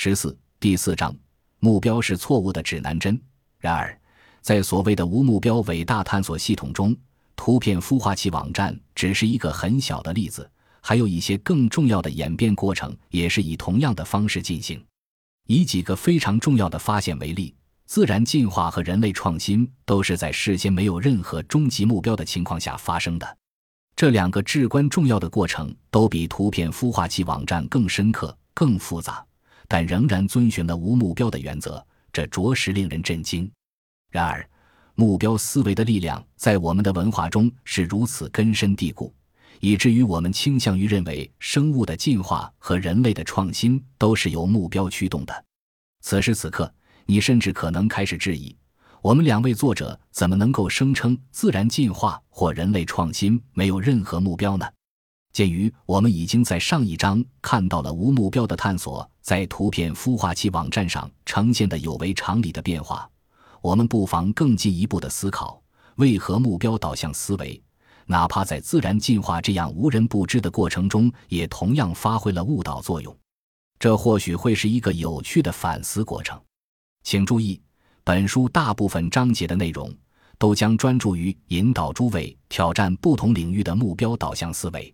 十四第四章，目标是错误的指南针。然而，在所谓的无目标伟大探索系统中，图片孵化器网站只是一个很小的例子，还有一些更重要的演变过程也是以同样的方式进行。以几个非常重要的发现为例，自然进化和人类创新都是在事先没有任何终极目标的情况下发生的。这两个至关重要的过程都比图片孵化器网站更深刻、更复杂，但仍然遵循了无目标的原则，这着实令人震惊。然而，目标思维的力量在我们的文化中是如此根深蒂固，以至于我们倾向于认为生物的进化和人类的创新都是由目标驱动的。此时此刻，你甚至可能开始质疑：我们两位作者怎么能够声称自然进化或人类创新没有任何目标呢？鉴于我们已经在上一章看到了无目标的探索在图片孵化器网站上呈现的有违常理的变化。我们不妨更进一步的思考，为何目标导向思维，哪怕在自然进化这样无人不知的过程中，也同样发挥了误导作用？这或许会是一个有趣的反思过程。请注意，本书大部分章节的内容都将专注于引导诸位挑战不同领域的目标导向思维。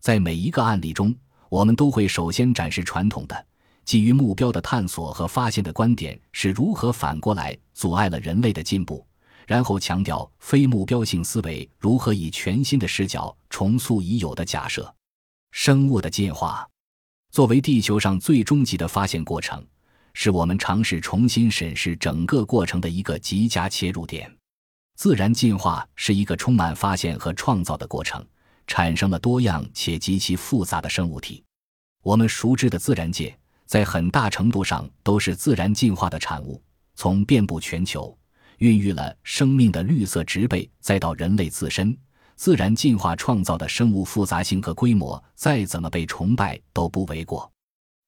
在每一个案例中，我们都会首先展示传统的。基于目标的探索和发现的观点是如何反过来阻碍了人类的进步，然后强调非目标性思维如何以全新的视角重塑已有的假设。生物的进化作为地球上最终极的发现过程，是我们尝试重新审视整个过程的一个极佳切入点。自然进化是一个充满发现和创造的过程，产生了多样且极其复杂的生物体。我们熟知的自然界。在很大程度上都是自然进化的产物，从遍布全球、孕育了生命的绿色植被，再到人类自身，自然进化创造的生物复杂性和规模，再怎么被崇拜都不为过。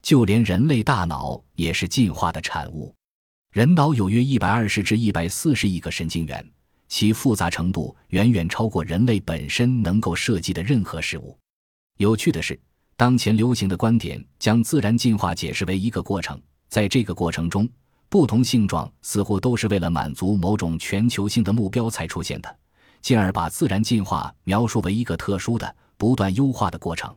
就连人类大脑也是进化的产物，人脑有约一百二十至一百四十亿个神经元，其复杂程度远远超过人类本身能够设计的任何事物。有趣的是。当前流行的观点将自然进化解释为一个过程，在这个过程中，不同性状似乎都是为了满足某种全球性的目标才出现的，进而把自然进化描述为一个特殊的、不断优化的过程。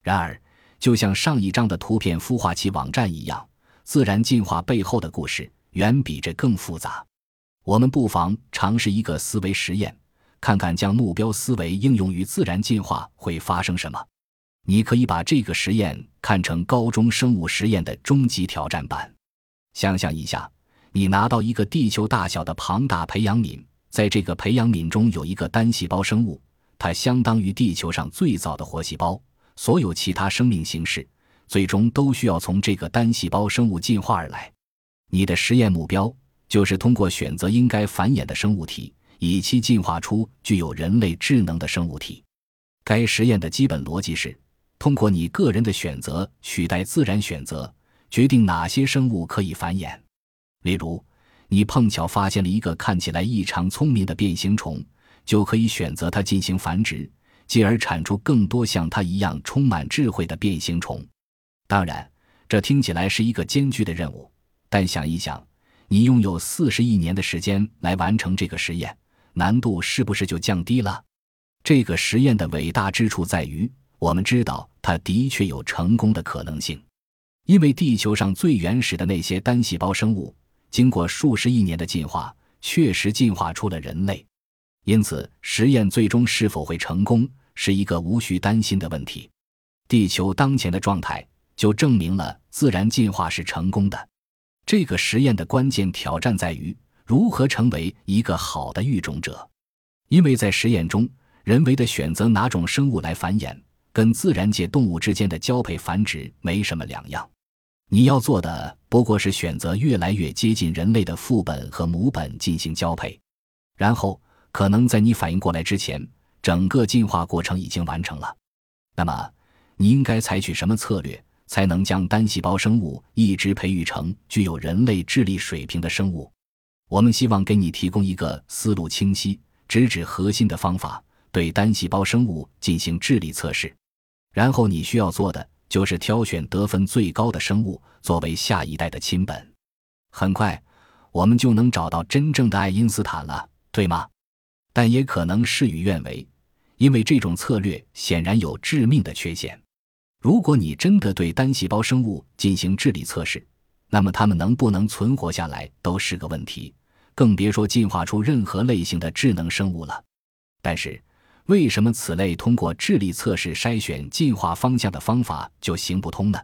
然而，就像上一章的图片孵化器网站一样，自然进化背后的故事远比这更复杂。我们不妨尝试一个思维实验，看看将目标思维应用于自然进化会发生什么。你可以把这个实验看成高中生物实验的终极挑战版。想象一下，你拿到一个地球大小的庞大培养皿，在这个培养皿中有一个单细胞生物，它相当于地球上最早的活细胞。所有其他生命形式最终都需要从这个单细胞生物进化而来。你的实验目标就是通过选择应该繁衍的生物体，以期进化出具有人类智能的生物体。该实验的基本逻辑是。通过你个人的选择取代自然选择，决定哪些生物可以繁衍。例如，你碰巧发现了一个看起来异常聪明的变形虫，就可以选择它进行繁殖，进而产出更多像它一样充满智慧的变形虫。当然，这听起来是一个艰巨的任务，但想一想，你拥有四十亿年的时间来完成这个实验，难度是不是就降低了？这个实验的伟大之处在于。我们知道，它的确有成功的可能性，因为地球上最原始的那些单细胞生物，经过数十亿年的进化，确实进化出了人类。因此，实验最终是否会成功，是一个无需担心的问题。地球当前的状态就证明了自然进化是成功的。这个实验的关键挑战在于如何成为一个好的育种者，因为在实验中，人为的选择哪种生物来繁衍。跟自然界动物之间的交配繁殖没什么两样，你要做的不过是选择越来越接近人类的父本和母本进行交配，然后可能在你反应过来之前，整个进化过程已经完成了。那么，你应该采取什么策略才能将单细胞生物一直培育成具有人类智力水平的生物？我们希望给你提供一个思路清晰、直指核心的方法，对单细胞生物进行智力测试。然后你需要做的就是挑选得分最高的生物作为下一代的亲本。很快，我们就能找到真正的爱因斯坦了，对吗？但也可能事与愿违，因为这种策略显然有致命的缺陷。如果你真的对单细胞生物进行智力测试，那么它们能不能存活下来都是个问题，更别说进化出任何类型的智能生物了。但是，为什么此类通过智力测试筛选进化方向的方法就行不通呢？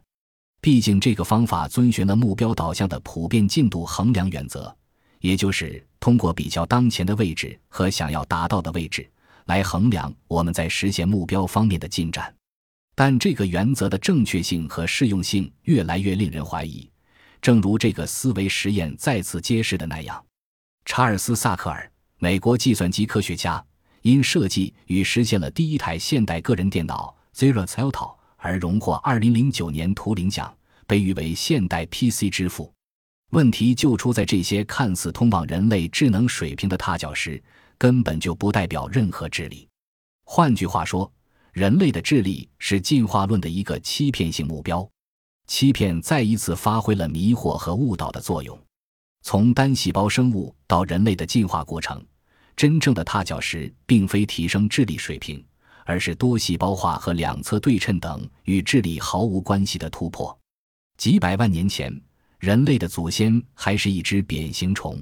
毕竟，这个方法遵循了目标导向的普遍进度衡量原则。也就是通过比较当前的位置和想要达到的位置来衡量我们在实现目标方面的进展，但这个原则的正确性和适用性越来越令人怀疑。正如这个思维实验再次揭示的那样，查尔斯·萨克尔，美国计算机科学家，因设计与实现了第一台现代个人电脑 Zero Celto 而荣获2009年图灵奖，被誉为现代 PC 之父。问题就出在这些看似通往人类智能水平的踏脚石，根本就不代表任何智力。换句话说，人类的智力是进化论的一个欺骗性目标。欺骗再一次发挥了迷惑和误导的作用。从单细胞生物到人类的进化过程，真正的踏脚石并非提升智力水平，而是多细胞化和两侧对称等与智力毫无关系的突破。几百万年前。人类的祖先还是一只扁形虫，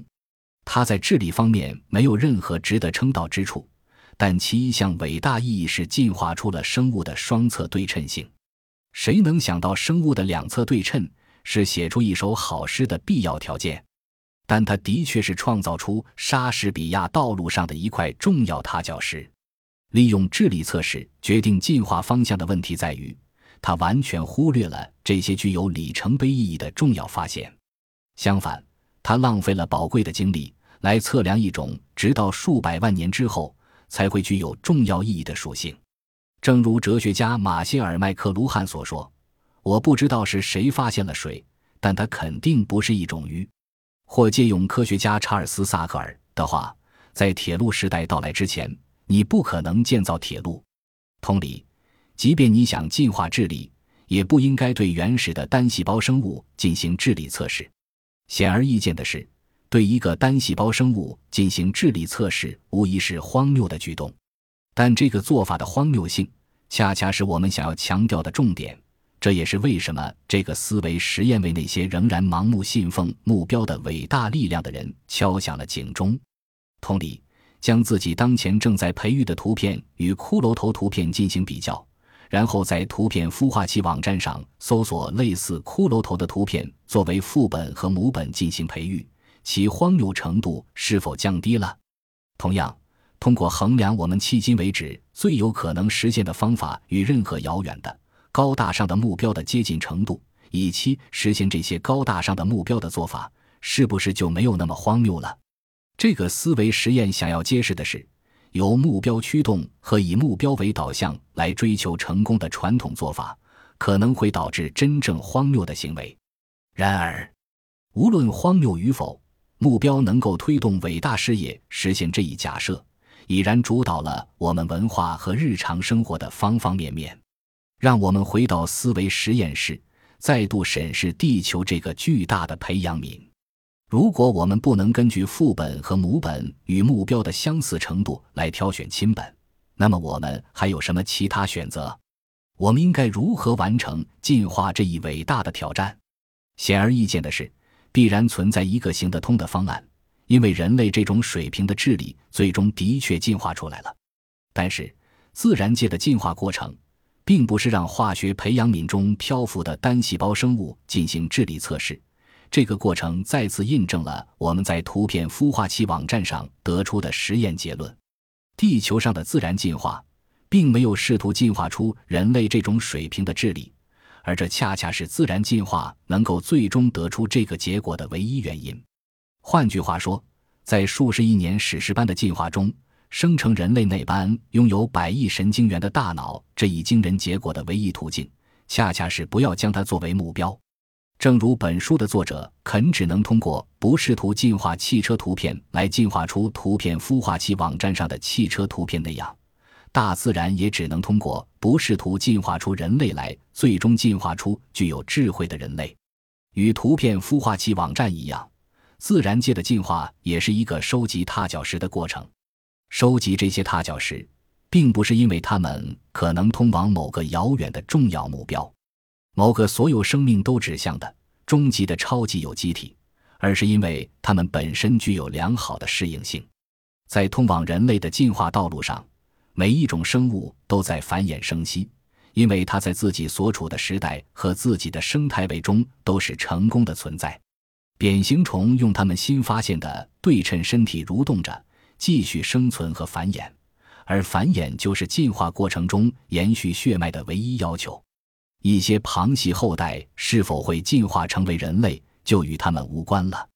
它在智力方面没有任何值得称道之处，但其一项伟大意义是进化出了生物的双侧对称性。谁能想到生物的两侧对称是写出一首好诗的必要条件？但它的确是创造出莎士比亚道路上的一块重要踏脚石。利用智力测试决定进化方向的问题在于。他完全忽略了这些具有里程碑意义的重要发现，相反，他浪费了宝贵的精力来测量一种直到数百万年之后才会具有重要意义的属性。正如哲学家马歇尔·麦克卢汉所说：“我不知道是谁发现了水，但它肯定不是一种鱼。”或借用科学家查尔斯·萨克尔的话：“在铁路时代到来之前，你不可能建造铁路。”同理。即便你想进化智力，也不应该对原始的单细胞生物进行智力测试。显而易见的是，对一个单细胞生物进行智力测试无疑是荒谬的举动。但这个做法的荒谬性，恰恰是我们想要强调的重点。这也是为什么这个思维实验为那些仍然盲目信奉目标的伟大力量的人敲响了警钟。同理，将自己当前正在培育的图片与骷髅头图片进行比较。然后在图片孵化器网站上搜索类似骷髅头的图片，作为副本和母本进行培育，其荒谬程度是否降低了？同样，通过衡量我们迄今为止最有可能实现的方法与任何遥远的、高大上的目标的接近程度，以期实现这些高大上的目标的做法，是不是就没有那么荒谬了？这个思维实验想要揭示的是。由目标驱动和以目标为导向来追求成功的传统做法，可能会导致真正荒谬的行为。然而，无论荒谬与否，目标能够推动伟大事业实现这一假设，已然主导了我们文化和日常生活的方方面面。让我们回到思维实验室，再度审视地球这个巨大的培养皿。如果我们不能根据副本和母本与目标的相似程度来挑选亲本，那么我们还有什么其他选择？我们应该如何完成进化这一伟大的挑战？显而易见的是，必然存在一个行得通的方案，因为人类这种水平的智力最终的确进化出来了。但是，自然界的进化过程，并不是让化学培养皿中漂浮的单细胞生物进行智力测试。这个过程再次印证了我们在图片孵化器网站上得出的实验结论：地球上的自然进化并没有试图进化出人类这种水平的智力，而这恰恰是自然进化能够最终得出这个结果的唯一原因。换句话说，在数十亿年史诗般的进化中，生成人类那般拥有百亿神经元的大脑这一惊人结果的唯一途径，恰恰是不要将它作为目标。正如本书的作者肯只能通过不试图进化汽车图片来进化出图片孵化器网站上的汽车图片那样，大自然也只能通过不试图进化出人类来，最终进化出具有智慧的人类。与图片孵化器网站一样，自然界的进化也是一个收集踏脚石的过程。收集这些踏脚石，并不是因为它们可能通往某个遥远的重要目标，某个所有生命都指向的终极的超级有机体，而是因为它们本身具有良好的适应性。在通往人类的进化道路上，每一种生物都在繁衍生息，因为它在自己所处的时代和自己的生态位中都是成功的存在。扁形虫用它们新发现的对称身体蠕动着，继续生存和繁衍，而繁衍就是进化过程中延续血脉的唯一要求。一些旁系后代是否会进化成为人类，就与他们无关了。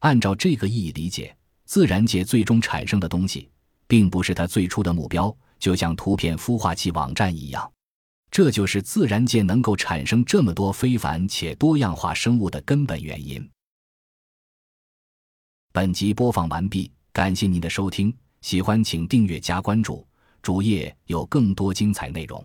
按照这个意义理解。自然界最终产生的东西，并不是它最初的目标，就像图片孵化器网站一样。这就是自然界能够产生这么多非凡且多样化生物的根本原因。本集播放完毕，感谢您的收听，喜欢请订阅加关注，主页有更多精彩内容。